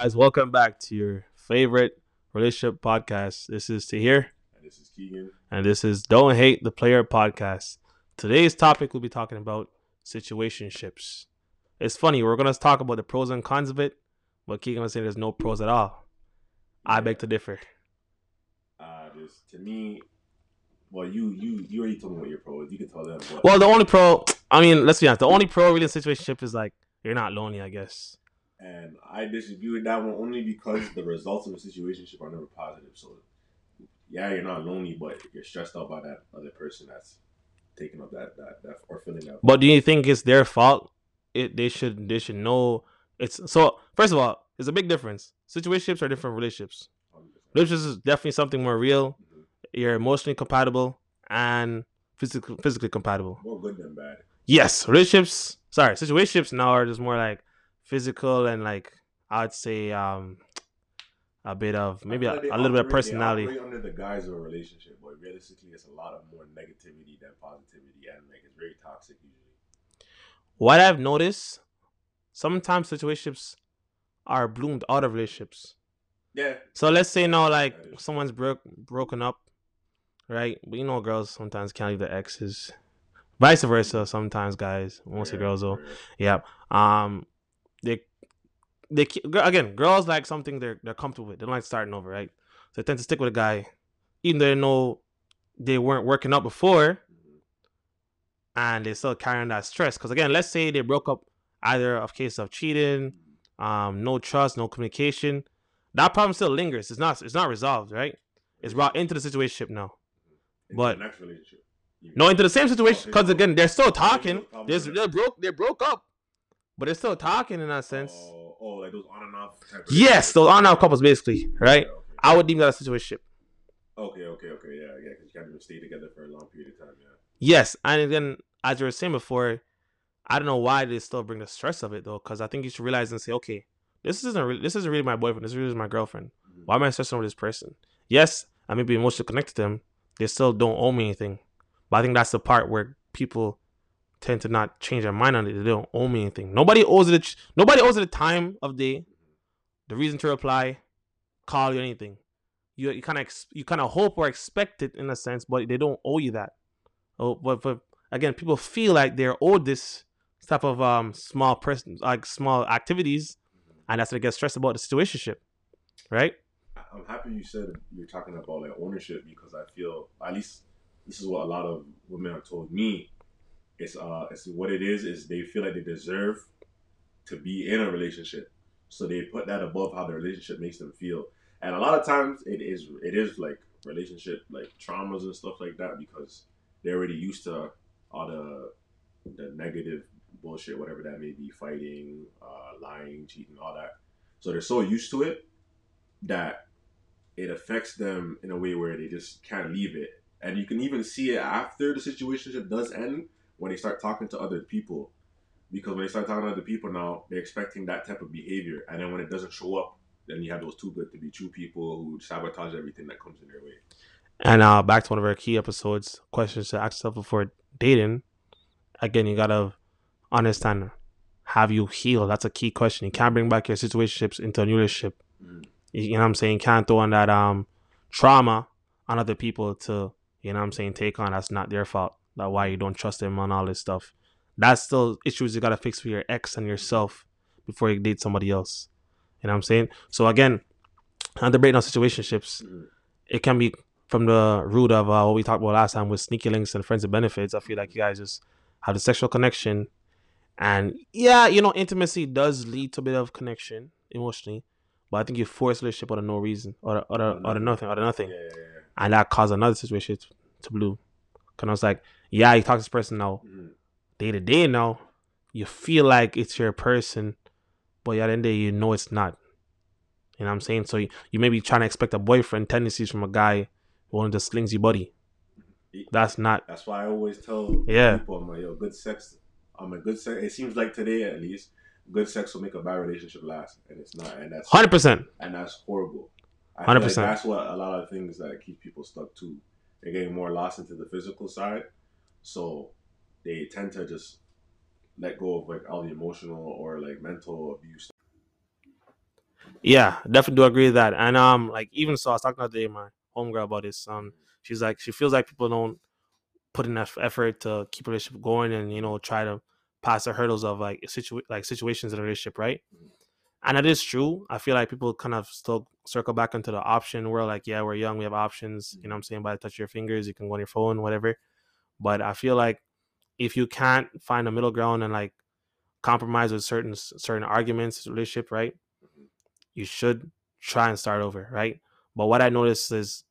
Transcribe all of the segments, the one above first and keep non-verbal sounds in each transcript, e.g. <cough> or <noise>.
Guys, welcome back to your favorite relationship podcast. This is Tahir, And this is Keegan. and this is Don't Hate the Player podcast. Today's topic we'll be talking about situationships. It's funny, we're gonna talk about the pros and cons of it, but Keegan was saying there's no pros at all. I beg to differ. Uh, this to me, well, you you you already told me what your pro is. You can tell them. Well, the only pro, I mean, let's be honest, the only pro really in situationship is like you're not lonely, I guess. and I disagree with that one only because the results of a situationship are never positive. So, yeah, you're not lonely, but you're stressed out by that other person that's taking up that that, that or filling that. But do you think it's their fault? It they should they should know it's so first of all, it's a big difference. Situationships are different relationships. Relationships is definitely something more real. Mhm. You're emotionally compatible and physically physically compatible. More good than bad. Yes, relationships sorry, situationships now are just more like physical and like I'd say um a bit of maybe a, I feel like a little bit of personality. under the guise of a relationship, but realistically, it's a lot of more negativity than positivity, and like it's very toxic usually. What I've noticed, sometimes situationships are bloomed out of relationships. Yeah, So let's say now, like someone's broke broken up, right? But you know, girls sometimes can't leave their exes. Vice versa, sometimes guys, mostly rare, girls though. rare. Yeah. Um, they they again, girls like something they're they're comfortable with. They don't like starting over, right? So they tend to stick with a guy, even though they know they weren't working out before, and they still carrying that stress. Because again, let's say they broke up either of case of cheating, um, no trust, no communication. That problem still lingers. It's not it's not resolved, right? It's brought into the situation now. Into but- next relationship. No, into the same situation. Because again, they're still talking. there's no There's, problem they broke they broke up, but they're still talking in that sense. Oh, oh, like those on and off. Yes, those on out couples basically, right? Okay, okay. I would deem that a situation. Okay, okay, okay, yeah, yeah, because you can't even stay together for a long period of time, yeah. Yes, and again, as you were saying before, I don't know why they still bring the stress of it though, because I think you should realize and say, okay, this isn't really, this isn't really my boyfriend. This really is my girlfriend. Why am I stressing with this person? Yes, I may be emotionally connected to them. They still don't owe me anything, but I think that's the part where people tend to not change their mind on it. They don't owe me anything. Nobody owes it. Nobody owes it a time of day, the reason to reply, call you anything. You you kind of ex- you kind of hope or expect it in a sense, but they don't owe you that. Oh, but but again, people feel like they're owed this type of um small person like small activities, and that's what they get stressed about the situationship, right? I'm happy you said you're talking about like ownership because I feel at least this is what a lot of women have told me. It's uh, it's what it is is they feel like they deserve to be in a relationship, so they put that above how the relationship makes them feel. And a lot of times it is it is like relationship like traumas and stuff like that because they're already used to all the the negative bullshit, whatever that may be, fighting, uh, lying, cheating, all that. So they're so used to it that it affects them in a way where they just can't leave it. And you can even see it after the situation does end when they start talking to other people. Because when they start talking to other people now, they're expecting that type of behavior. And then when it doesn't show up, then you have those too good to be true people who sabotage everything that comes in their way. And uh, back to one of our key episodes, questions to ask yourself before dating. Again, you gotta understand: have you healed? That's a key question. You can't bring back your situationships into a new relationship. You know what I'm saying? Can't throw on that um trauma on other people to you know what I'm saying take on. That's not their fault. That why you don't trust them and all this stuff. That's still issues you gotta fix for your ex and yourself before you date somebody else. You know what I'm saying? So again, I'm debating on situationships. It can be from the root of uh, what we talked about last time with sneaky links and friends and benefits. I feel like you guys just have the sexual connection, and yeah, you know, intimacy does lead to a bit of connection emotionally, but I think you force relationship out of no reason, or or or, or nothing, or nothing, Yeah, yeah, yeah. and that caused another situation to, to blue. Cause I was like, yeah, you talk to this person now, Mhm. day to day now, you feel like it's your person, but at the end of the day, you know it's not. You know what I'm saying? So you, you may be trying to expect a boyfriend tendencies from a guy who only just slings you buddy. That's not. That's why I always tell Yeah. people, I'm like, yo, good sex. I'm a good sex. It seems like today, at least, good sex will make a bad relationship last, and it's not, and that's Hundred percent. and that's horrible. I feel like 100%. that's what a lot of things that keep people stuck too. They're getting more lost into the physical side, so they tend to just let go of like all the emotional or like mental abuse. Yeah, definitely do agree with that. And um, like even so, I was talking to today my homegirl about this. Um, she's like she feels like people don't put enough effort to keep a relationship going and you know try to pass the hurdles of like situ like situations in a relationship, right? And it is true. I feel like people kind of still circle back into the option where like, yeah, we're young, we have options. You know what I'm saying? By the touch of your fingers, you can go on your phone, whatever. But I feel like if you can't find a middle ground and like compromise with certain certain arguments, relationship, right? You should try and start over, right? But what I noticed is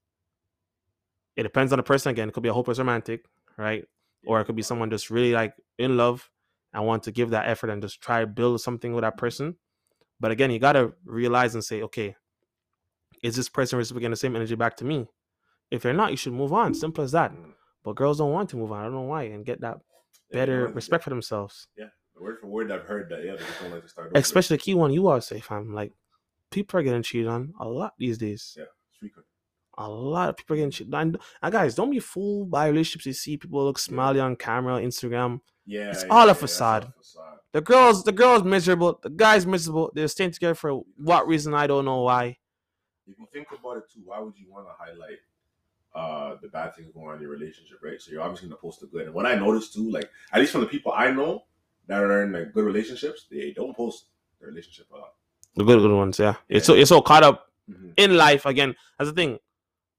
it depends on the person again. It could be a hopeless romantic, right? Or it could be someone just really like in love and want to give that effort and just try to build something with that person. But again, you gotta realize and say, okay, is this person reciprocating the same energy back to me? If they're not, you should move on. Simple as that. Mm. But girls don't want to move on. I don't know why, and get that better respect for themselves. Yeah, word for word, I've heard that. Yeah, they just don't like to start. Especially the key one you always say, fam. Like people are getting cheated on a lot these days. yeah, it's frequent. A lot of people are getting cheated on. And guys, don't be fooled by relationships you see. People look smiley on camera, Instagram. Yeah, It's yeah, all a yeah, that's facade. facade. The girls, the girls miserable. The guys miserable. They're staying together for what reason? I don't know why. If you think about it too, why would you want to highlight uh the bad things going on in your relationship, right? So you're obviously gonna post the good. And what I noticed too, like at least from the people I know that are in like good relationships, they don't post their relationship a lot. The good, good ones. Yeah. It's Yeah. so it's so caught up Mhm. in life again. That's the thing.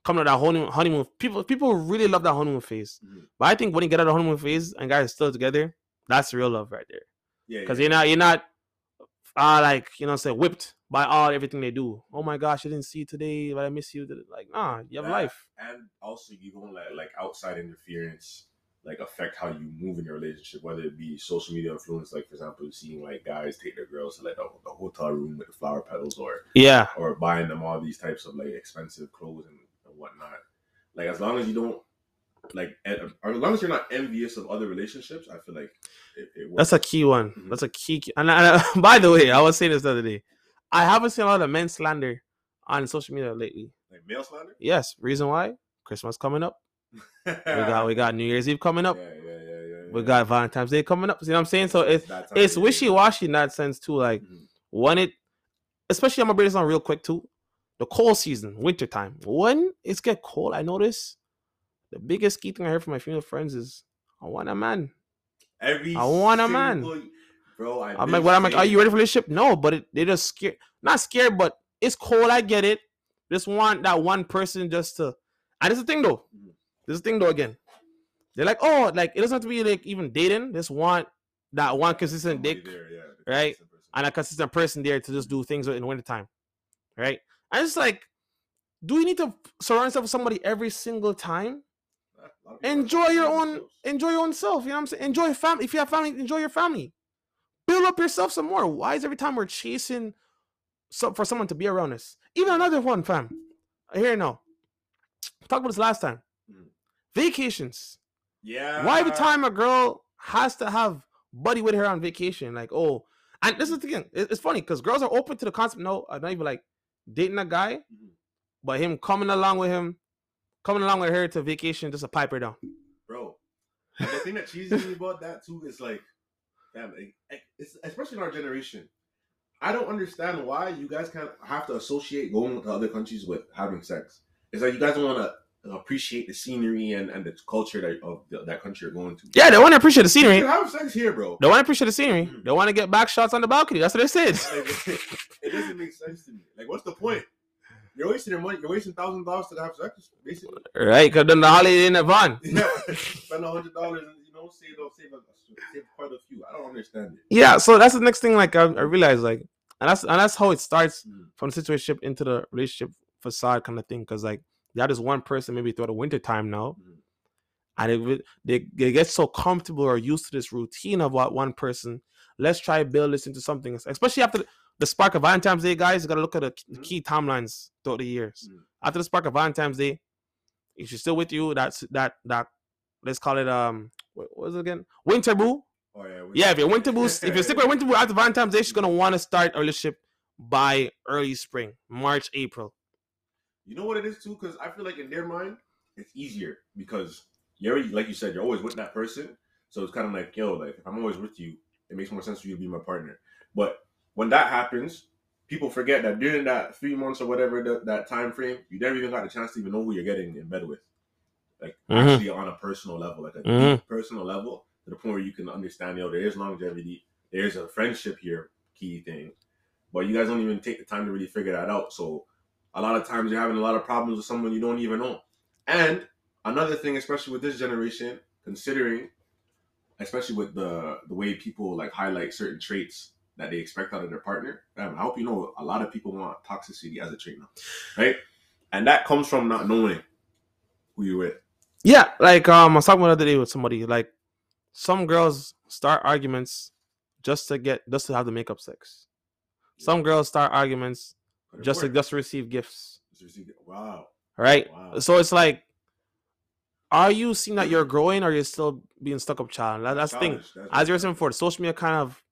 Coming to that honeymoon, honeymoon. People, people really love that honeymoon phase. Mhm. But I think when you get out of the honeymoon phase and guys are still together, that's real love right there. Yeah, Because yeah. you're not, you're not, uh, like you know, say whipped by all everything they do. Oh my gosh, I didn't see you today, but I miss you. Like, nah, you have That- life. and also you don't let like outside interference like affect how you move in your relationship, whether it be social media influence, like for example, seeing like guys take their girls to like the, the hotel room with the flower petals, or Yeah, or buying them all these types of like expensive clothes and whatnot. Like as long as you don't like, as long as you're not envious of other relationships, I feel like it, it that's a key one. Mhm. That's a key. key. And, and <laughs> by the way, I was saying this the other day. I haven't seen a lot of men slander on social media lately. like male slander. Yes, reason why? Christmas coming up. We got we got New Year's Eve coming up. <laughs> Yeah, yeah, yeah, yeah, We yeah. got Valentine's Day coming up. See what I'm saying? So it's that time of it's wishy washy in that sense too. Like Mhm. when it, especially I'm gonna break this on real quick too. The cold season, winter time. When it's get cold, I notice the biggest key thing I heard from my female friends is I want a man. Every I want a man. bro. I I'm like, what? I'm like, are you ready for this ship? No, but it, they just scared. Not scared, but it's cold. I get it. Just want that one person just to. And this is the thing though. This is the thing though. Again, they're like, oh, like it doesn't have to be like even dating. Just want that one consistent dick There, yeah, right? consistent and a consistent person there to just do things in wintertime. Right? And just like, do you need to surround yourself with somebody every single time? A lot of people Enjoy your own themselves. enjoy your own self. You know what I'm saying? Enjoy family. If you have family, enjoy your family. Build up yourself some more. Why is every time we're chasing some for someone to be around us? Even another one, fam. Here now. Talk about this last time. Mhm. Vacations. Yeah. Why every time a girl has to have buddy with her on vacation? Like, oh, and this is the thing. It's funny because girls are open to the concept. No, I'm not even like dating a guy, Mhm. but him coming along with him, coming along with her to vacation, just a pipe her down. bro? And the thing that cheeses me about that too is like, damn, like, it's, especially in our generation. I don't understand why you guys can't have to associate going to other countries with having sex. It's like you guys don't want to appreciate the scenery and, and the culture that of the, that country you're going to. Yeah, they want to appreciate the scenery. can have sex here, bro. They want to appreciate the scenery. Mhm. They want to get back shots on the balcony. That's what they said. <laughs> It doesn't make sense to me. Like, what's the point? You're wasting your money. You're wasting thousand dollars to have sex, basically. right? Because then the holiday in a Van. <laughs> Yeah, spend a hundred dollars and you know save up, save up, save quite a few. I don't understand it. Yeah, so that's the next thing. Like I, I realized, like, and that's and that's how it starts Mhm. from the situationship into the relationship facade kind of thing. Because like have this one person maybe throughout the winter time now, Mhm. and it, they they get so comfortable or used to this routine of what one person. Let's try build this into something, especially after the, spark of Valentine's Day, guys. You got to look at the, Mhm. key timelines throughout the years. Mhm. After the spark of Valentine's Day, if she's still with you, that's that that let's call it um what was it again? Winter boo. Oh yeah, Yeah, if you're winter boo, if you're stick with winter boo after Valentine's Day, she's <laughs> gonna want to start a relationship by early spring, March, April. You know what it is too, because I feel like in their mind, it's easier because you're already, like you said, you're always with that person. So it's kind of like, yo, like if I'm always with you, it makes more sense for you to be my partner. But when that happens, people forget that during that three months or whatever the, that time frame, you never even got a chance to even know who you're getting in bed with, like Mhm. actually on a personal level, like a Mhm. deep personal level, to the point where you can understand, yo, there is longevity, there's a friendship here, key thing, but you guys don't even take the time to really figure that out. So a lot of times you're having a lot of problems with someone you don't even know. And another thing, especially with this generation, considering, especially with the the way people like highlight certain traits that they expect out of their partner. Damn, I hope you know a lot of people want toxicity as a trait now, right? And that comes from not knowing who you're with. Yeah, like um, I was talking the other day with somebody. Like, some girls start arguments just to get just to have the makeup sex. Some girls start arguments just to just to receive gifts. Just receive. Wow. Right. Wow. So it's like, are you seeing that you're growing, or you're still being stuck up, child? That- That's the thing. That's As you were saying before, social media kind of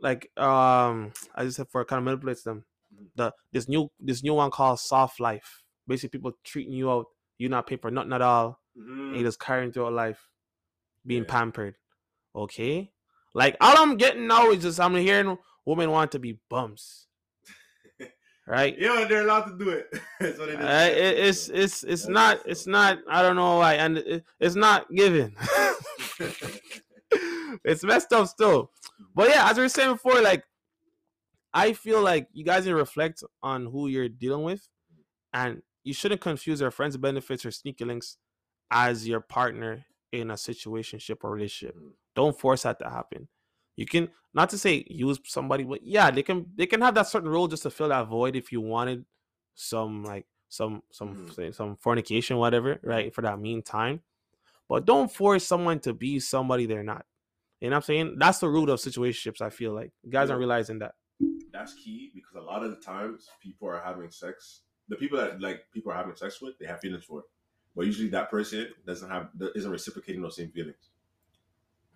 like um, as you said, for kind of manipulates them. Mhm. The this new this new one called soft life. Basically, people treating you out, you not paying for nothing at all. and you just carrying throughout life, being Yeah. pampered. Okay, like all I'm getting now is just I'm hearing women want to be bums, right? Yeah, they're allowed to do it. <laughs> That's what it is. Uh, it, it's it's it's not it's not I don't know why and it, it's not given. <laughs> <laughs> it's messed up still, but yeah, as we were saying before, like I feel like you guys need to reflect on who you're dealing with, and you shouldn't confuse your friends' benefits or sneaky links as your partner in a situationship or relationship. Mhm. Don't force that to happen. You can not to say use somebody, but yeah, they can they can have that certain role just to fill that void if you wanted some like some some Mhm. say, some fornication, whatever, right? For that meantime. But don't force someone to be somebody they're not. You know what I'm saying? That's the root of situationships, I feel like. You guys aren't realizing that. That's key because a lot of the times people are having sex. The people that like people are having sex with, they have feelings for it. But usually that person doesn't have isn't reciprocating those same feelings.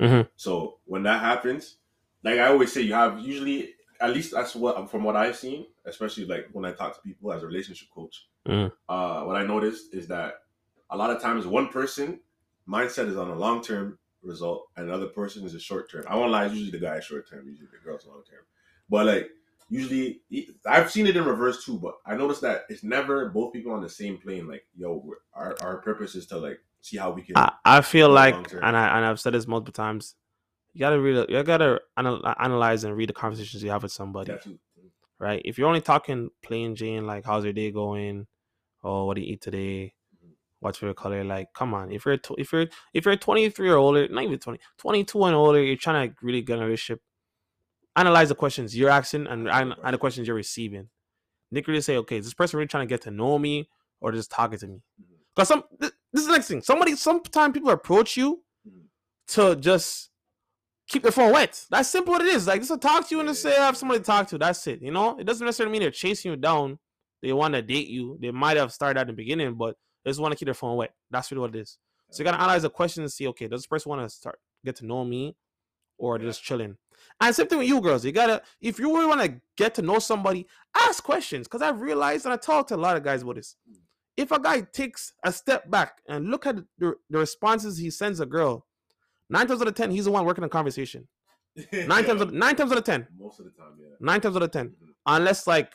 Mhm. So when that happens, like I always say, you have usually at least that's what from what I've seen, especially like when I talk to people as a relationship coach. Mhm. Uh, what I noticed is that a lot of times one person mindset is on a long term result, and another person is a short term. I won't lie, it's usually the guy is short term, usually the girl's long term. But like usually, I've seen it in reverse too. But I noticed that it's never both people on the same plane. Like, yo, we're- our our purpose is to like see how we can. I, I feel like, and I and I've said this multiple times. You gotta read. You gotta anal- analyze and read the conversations you have with somebody, too. right? If you're only talking plain Jane, like how's your day going, or what do you eat today, what's your color, like come on. If you're tw- if you're if you're 23 or older, not even 20, 22 and older, you're trying to really get a relationship. Analyze the questions you're asking and and, and the questions you're receiving. Nick really say, okay, is this person really trying to get to know me or just talking to me? Mm-hmm. Because some th- this is the next thing. Somebody sometimes people approach you to just keep their phone wet. That's simple what it is. Like just to talk to you and to say I have somebody to talk to. That's it. You know? It doesn't necessarily mean they're chasing you down. They want to date you. They might have started at the beginning, but they just want to keep their phone wet. That's really what it is. So you gotta analyze the question and see, okay, does this person want to start get to know me or Yeah. just chilling? And same thing with you girls. You gotta if you really want to get to know somebody, ask questions. Cause I've realized and I talked to a lot of guys about this. If a guy takes a step back and look at the, the responses he sends a girl, nine times out of ten, he's the one working the conversation. <laughs> Nine times out, nine times out of ten. most of the time, yeah. Nine times out of ten. Mhm. Unless like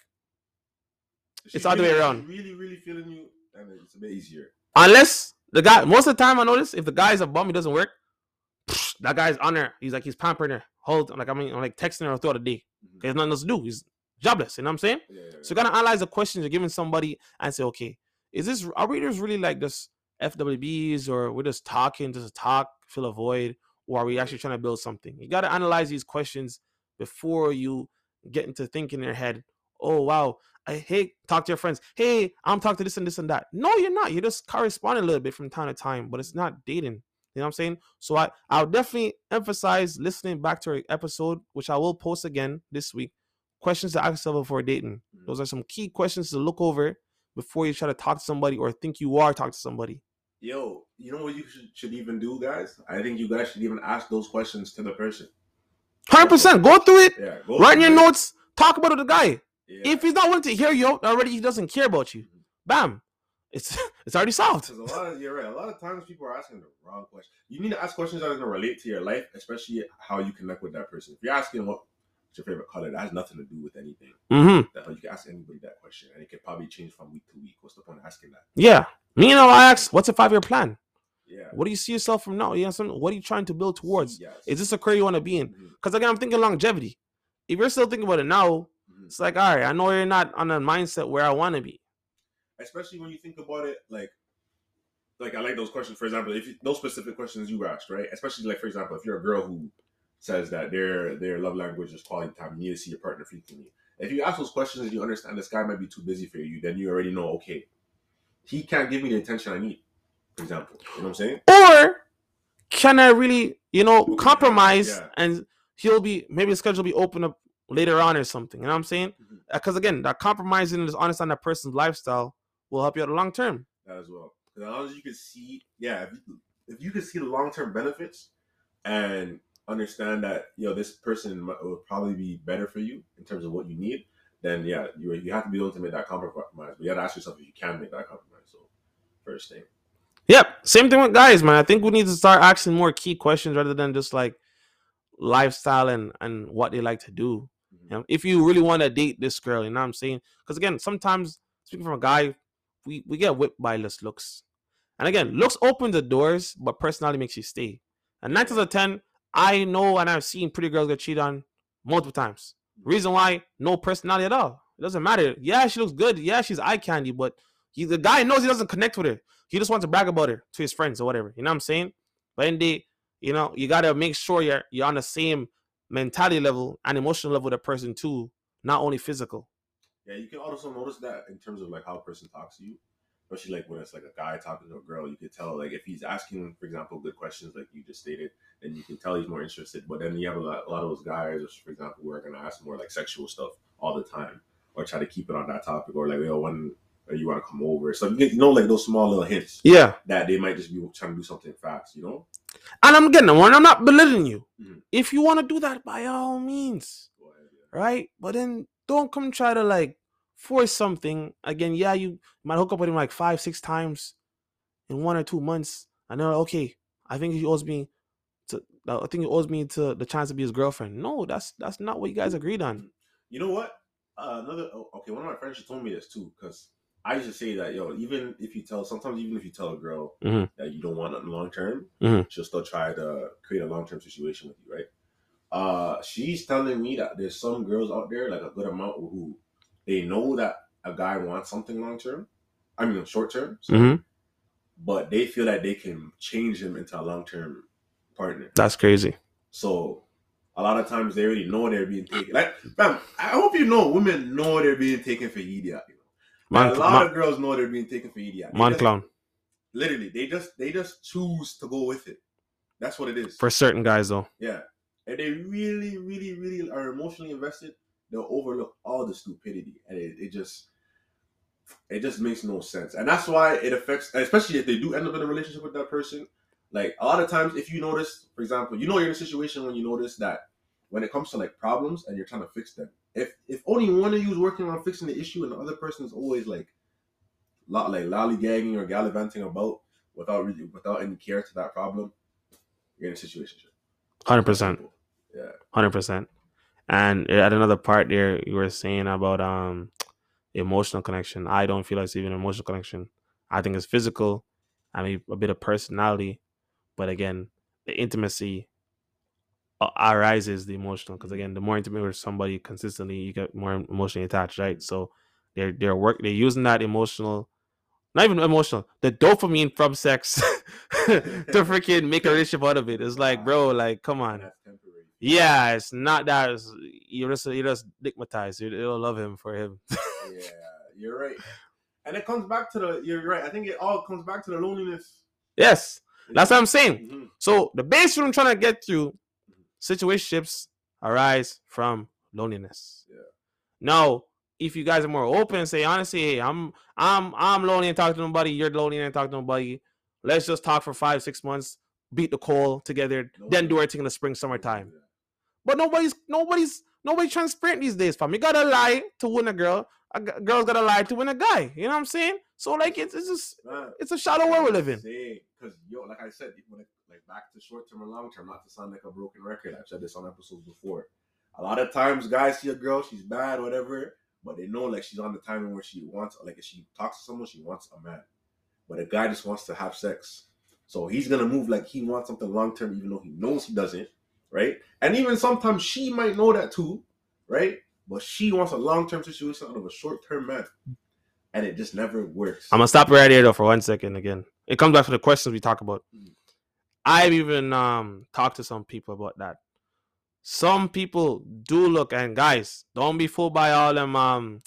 It's she's all the way around. Really, really feeling you, and it's a bit easier. unless the guy most of the time I notice if the guy's a bum, he doesn't work. <sniffs> That guy's on there. He's like he's pampering her. Hold like I mean I'm like texting her throughout the day. Mhm. He has nothing else to do. He's jobless. You know what I'm saying? Yeah, yeah, So you gotta analyze the questions you're giving somebody and say, okay, is this are readers really like just FWBs or we're just talking, just talk, fill a void, or are we actually trying to build something? You gotta analyze these questions before you get into thinking in your head, oh wow, I hey, talk to your friends. Hey, I'm talking to this and this and that. No, you're not. You're just corresponding a little bit from time to time, but it's not dating. You know what I'm saying? So I I'll definitely emphasize listening back to our episode, which I will post again this week. Questions to ask yourself before dating. Those mm. are some key questions to look over before you try to talk to somebody or think you are talking to somebody. Yo, you know what you should, should even do, guys? I think you guys should even ask those questions to the person. Hundred percent. Go through it. Yeah, go Write in your it. notes. Talk about it to the guy. Yeah. If he's not willing to hear you already, he doesn't care about you. Mm-hmm. bam, it's <laughs> it's already solved. A lot of you're right. A lot of times people are asking the wrong question. You need to ask questions that are going to relate to your life, especially how you connect with that person. If you're asking what your favorite color, that has nothing to do with anything. Mm-hmm. That you can ask anybody that question, and it can probably change from week to week. What's the point of asking that? Yeah. Me, know, I ask, what's a five year plan? Yeah. What do you see yourself from now? You know, something? what are you trying to build towards? Yes. Is this a career you want to be in? Because again, I'm thinking longevity. If you're still thinking about it now, mhm. it's like, all right, I know you're not on a mindset where I want to be. especially when you think about it like like i like those questions for example if you, those specific questions you asked right especially like for example if you're a girl who says that their their love language is quality time you need to see your partner frequently if you ask those questions and you understand this guy might be too busy for you then you already know okay he can't give me the attention i need for example you know what i'm saying Or can I really, you know, compromise yeah. and he'll be maybe the schedule will be open up later on or something. You know what I'm saying? Mm-hmm. Uh, because again, that compromising and just understand that person's lifestyle will help you out the long term. that as well. As long as you can see, yeah, if you, if you can see the long term benefits and understand that you know this person will probably be better for you in terms of what you need, then yeah, you you have to be able to make that compromise. But you have to ask yourself if you can make that compromise. So first thing, Yep. Same thing with guys, man. I think we need to start asking more key questions rather than just like lifestyle and and what they like to do. Mhm. You know, if you really want to date this girl, you know what I'm saying? Because again, sometimes speaking from a guy, we we get whipped by less looks, and again, looks open the doors, but personality makes you stay. And nine out of ten, I know and I've seen pretty girls get cheated on multiple times. Reason why? No personality at all. It doesn't matter. Yeah, she looks good. Yeah, she's eye candy, but he, the guy knows he doesn't connect with her. He just wants to brag about her to his friends or whatever. You know what I'm saying? But in the, you know, you gotta make sure you're you're on the same mentality level and emotional level with a person too, not only physical. yeah, you can also notice that in terms of like how a person talks to you, especially like when it's like a guy talking to a girl, you could tell like if he's asking, for example, good questions like you just stated, then you can tell he's more interested. But then you have a lot, a lot of those guys, for example, who are gonna ask more like sexual stuff all the time, or try to keep it on that topic, or like, yo, when you want to come over, so you, know, like those small little hints Yeah. that they might just be trying to do something fast, you know? And I'm getting one. I'm not belittling you. Mhm. If you want to do that, by all means, yeah. right? But then don't come try to like force something. Again, yeah, you might hook up with him like five, six times in one or two months. And then okay, I think he owes me to. uh, I think he owes me to the chance to be his girlfriend. No, that's that's not what you guys agreed on. You know what? Uh, another oh, okay. One of my friends she told me this too because I used to say that yo, even if you tell sometimes even if you tell a girl Mhm. that you don't want it long term, Mhm. she'll still try to create a long term situation with you, right? Uh, she's telling me that there's some girls out there, like a good amount, who they know that a guy wants something long term. I mean, short term, so- hmm but they feel that they can change him into a long term partner. That's crazy. So a lot of times they already know they're being taken. Like, fam, I hope you know women know they're being taken for idiot. You know? Man, a lot man, of girls know they're being taken for idiot. They man just- clown Literally, they just they just choose to go with it. That's what it is. for certain guys though. yeah. If they really, really, really are emotionally invested, they'll overlook all the stupidity, and it, it just it just makes no sense. And that's why it affects, especially if they do end up in a relationship with that person. Like a lot of times, if you notice, for example, you know you're in a situation when you notice that when it comes to like problems and you're trying to fix them, if if only one of you is working on fixing the issue and the other person is always like lot like lollygagging or gallivanting about without really without any care to that problem, you're in a situation. Hundred percent. Yeah. Hundred percent. And at another part there, you were saying about um emotional connection. I don't feel like it's even emotional connection. I think it's physical. I mean, a bit of personality, but again, the intimacy uh, arises the emotional. Because again, the more intimate with somebody consistently, you get more emotionally attached, right? So they're they're work they're using that emotional, not even emotional, the dopamine from sex <laughs> to <laughs> freaking make a relationship out of it. It's like, bro, like, come on. And that's temporary. Yeah, it's not that. It's, you just you just stigmatized. You, you'll love him for him. yeah, you're right. And it comes back to the. You're right. I think it all comes back to the loneliness. yes, that's what I'm saying. Mhm. So the base I'm trying to get through, situationships arise from loneliness. Yeah. Now, if you guys are more open say honestly, hey, I'm I'm I'm lonely and talk to nobody, you're lonely and talk to nobody. Let's just talk for five, six months, beat the coal together, then do everything in the spring, summertime. But nobody's nobody's nobody's transparent these days, fam. You gotta lie to win a girl. a g- girl's gotta lie to win a guy. You know what I'm saying? So like it's it's just Nah, it's a shallow world we live in. Because yo, like I said, when it, like back to short term and long term, not to sound like a broken record. I've said this on episodes before. A lot of times, guys see a girl, she's bad, whatever, but they know like she's on the timing where she wants, like if she talks to someone, she wants a man. But a guy just wants to have sex, so he's gonna move like he wants something long term, even though he knows he doesn't, right? And even sometimes she might know that too, right? But she wants a long term situation out of a short term man, and it just never works. I'm gonna stop right here though for one second again. It comes back to the questions we talk about. Mhm. I've even um talked to some people about that. Some people do look and guys, don't be fooled by all them um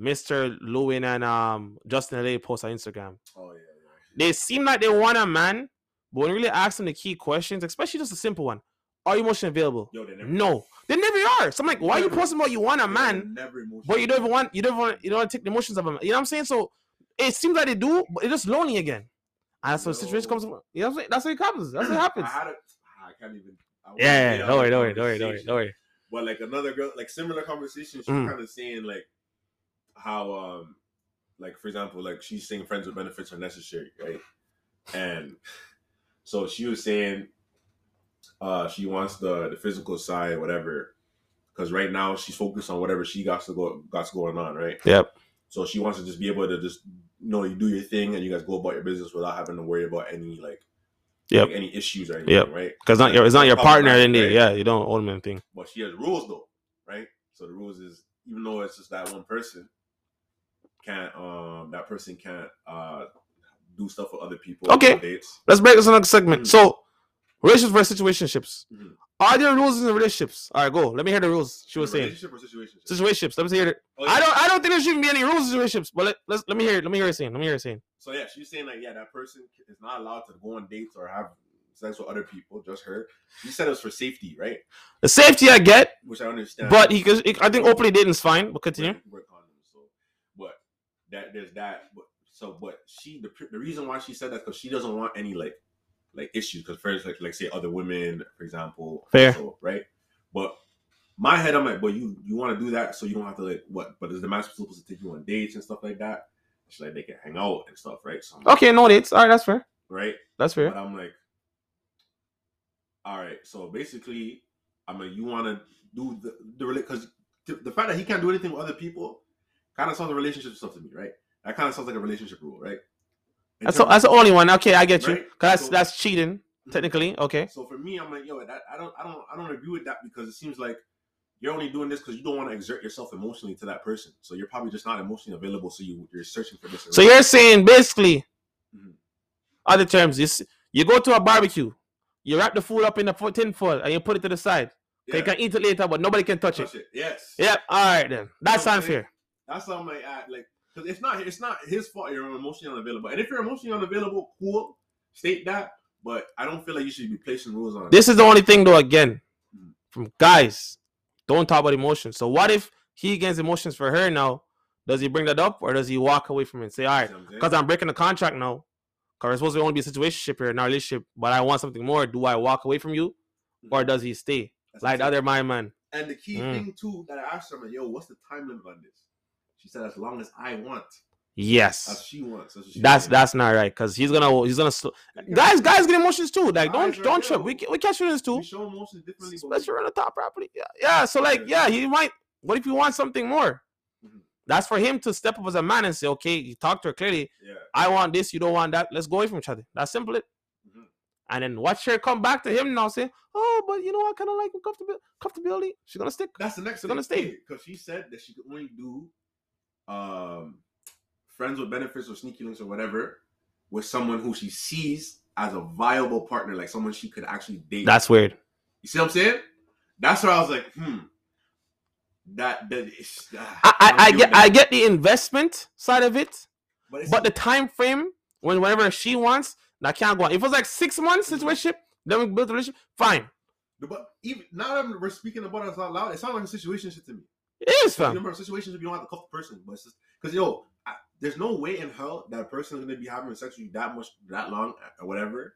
Mr. Lewin and um Justin LA posts on Instagram. oh yeah, yeah. They seem like they want a man, but when you really ask them the key questions, especially just a simple one, are you emotionally available? Yo, they never No, they never are. So I'm like, why are you posting about you want a They're man, never but you don't even want you don't want you don't want to take the emotions of him. You know what I'm saying? So it seems like they do, but it's just lonely again. And that's what situation comes. You know what I'm saying? That's what it happens. That's what happens. I had a, I can't even. I won't Yeah, get yeah, on don't worry, the don't worry, don't worry, don't worry, don't worry. But like another girl, like similar conversation, she's Mm. kind of saying like how, um, like for example, like she's saying friends with benefits are necessary, right? And so she was saying, uh, she wants the the physical side, whatever, because right now she's focused on whatever she got to go got going on, right? Yep. So she wants to just be able to just you know you do your thing and you guys go about your business without having to worry about any like Yep. like, any issues or anything, Yep. right? Because not your it's not your partner in there. right? Yeah, you don't own them anything. But she has rules though, right? So the rules is even though it's just that one person, can't um that person can't uh do stuff with other people. Okay. dates. Let's break this another segment. Mhm. So, relationships versus situationships. Mhm. Are there rules in the relationships? All right, go. Let me hear the rules. She was saying relationship or situation. situationships. Let me hear it. Oh, I yeah. don't. I don't think there shouldn't be any rules in situationships. But let, let's let me hear it. Let me hear it saying. Let me hear it saying. So yeah, she's saying like yeah, that person is not allowed to go on dates or have sex with other people, just her. She said it was for safety, right? The safety I get, Which I understand. but he. 'cause I think openly dating is fine. But continue. wear condoms. So, but that there's that. But so, but she the the reason why she said that because she doesn't want any like like issues because first like like say other women for example. Fair. So, right. But my head, I'm like, but you you want to do that so you don't have to like what? But is the man supposed to take you on dates and stuff like that? She's like they can hang out and stuff, right? So I'm like, Okay, no dates. All right, that's fair. right. That's fair. But I'm like, all right. So basically, I mean, you want to do the the because the, the fact that he can't do anything with other people kind of sounds like relationship stuff to me, right? That kind of sounds like a relationship rule, right? That's the, that's the only one. Okay, I get you. Right? 'Cause that's So- that's cheating technically. Okay. So for me, I'm like, yo, that I don't, I don't, I don't agree with that because it seems like you're only doing this because you don't want to exert yourself emotionally to that person. So you're probably just not emotionally available. So you you're searching for this. So you're saying basically, Mhm. other terms, you you go to a barbecue, you wrap the food up in a tin foil and you put it to the side. Yeah, You can eat it later, but nobody can touch it. touch it. Yes. Yep. All right then. That's what I'm unfair. That's how I'm like, at, like, because it's not, it's not his fault. You're emotionally unavailable, and if you're emotionally unavailable, cool, state that. But I don't feel like you should be placing rules on. This is the only thing though. Again, Mhm. from guys, don't talk about emotions. So what if he gains emotions for her now? Does he bring that up or does he walk away from it and say, all right, because I'm breaking the contract now. Because we're supposed to only be a situationship here, not a relationship, but I want something more. Do I walk away from you or does he stay? That's Like the other my man. And the key Mm. thing too that I asked her, I'm like, yo, what's the time limit on this? She said, as long as I want, as Yes. she wants. That's she That's said. that's not right. Cause he's gonna he's gonna sl- guys guys get emotions too. Like don't don't trip. We we catch feelings too. We show emotions differently. Especially on the top property. Yeah. Yeah. So like yeah, he might what if you want something more? Mhm. That's for him to step up as a man and say, okay, you talk to her clearly. Yeah. I want this, you don't want that. Let's go away from each other. That's simple. It. Mhm. And then watch her come back to him now, say, "Oh, but you know, I kind of like comfortability. Comfortability. She's gonna stick. That's the next She's gonna stay. because she said that she could only do um friends with benefits or sneaky links or whatever with someone who she sees as a viable partner, like someone she could actually date. That's weird. you see what I'm saying? That's where I was like, hmm. That that is, ah, I, I, I get I get the investment side of it, but, but the time frame when whenever she wants, that can't go on. If it was like six months situation, then we build a relationship. Fine, but even now that we're speaking about it out loud, it sounds like a situation shit to me. It is fam. remember situations if you don't have to cuff the person, but it's just because yo, I, there's no way in hell that a person is gonna be having sex with you that much, that long, or whatever.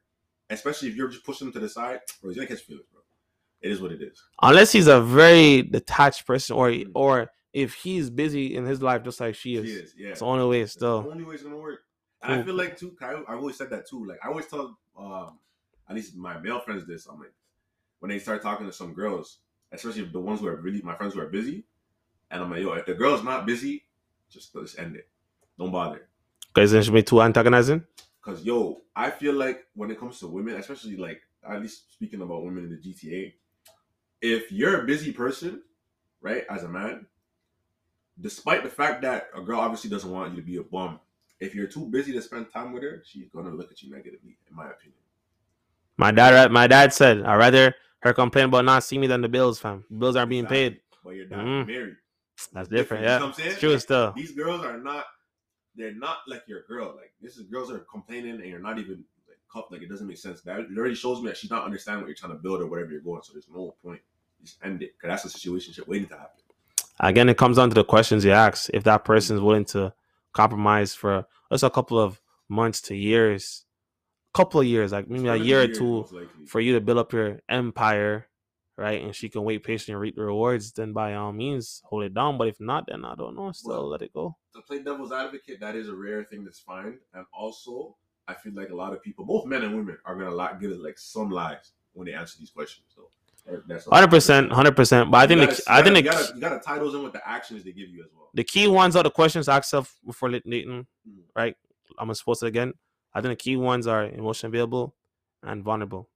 Especially if you're just pushing them to the side, bro. He's gonna catch feelings, bro. It is what it is. Unless he's a very detached person, or Mm. or if he's busy in his life just like she is. She is, yeah. It's the only way It's still. the only way it's gonna work. And I feel like too. I, I've always said that too. Like I always tell, um, at least my male friends this. I'm like, when they start talking to some girls, especially the ones who are really my friends who are busy, and I'm like, yo, if the girl's not busy, just let's end it. Don't bother. Guys, then be too antagonizing. Cause yo, I feel like when it comes to women, especially like at least speaking about women in the GTA, if you're a busy person, right, as a man, despite the fact that a girl obviously doesn't want you to be a bum, if you're too busy to spend time with her, she's gonna look at you negatively, in my opinion. My dad, my dad said, I'd rather her complain about not seeing me than the bills, fam. Bills aren't being Exactly. paid. But you're not Mhm. married. That's Different, different. you know Yeah, I'm saying? it's true Like, still. These girls are not. They're not like your girl. Like this is girls are complaining, and you're not even like cuffed. Like it doesn't make sense. That it already shows me that she's not understanding what you're trying to build or whatever you're going. So there's no point. Just end it, cause that's a situation waiting to happen. Again, it comes down to the questions you ask. If that person is willing to compromise for just a couple of months to years, couple of years, like maybe a year or two, for you to build up your empire, right? And she can wait patiently and reap the rewards, then by all means hold it down. But if not, then I don't know. Still Well, let it go. to play devil's advocate, that is a rare thing that's fine. And also, I feel like a lot of people, both men and women, are gonna lie, give it like some lies when they answer these questions. So that's Hundred percent, hundred percent. But I think gotta- the, I think gotta, the, you gotta, you gotta tie those in with the actions they give you as well. the key ones are the questions ask yourself before lit- dating, Mm. right? I'm gonna post it again. I think the key ones are emotionally available and vulnerable.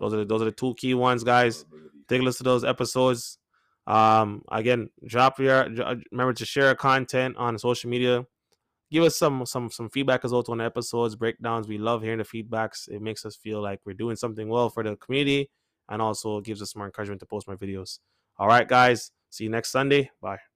Those are the, those are the two key ones, guys. Take a listen to those episodes. Um, again, drop your remember to share content on social media. Give us some some some feedback as well on the episodes, breakdowns. We love hearing the feedbacks. It makes us feel like we're doing something well for the community, and also gives us more encouragement to post more videos. All right, guys. See you next Sunday. Bye.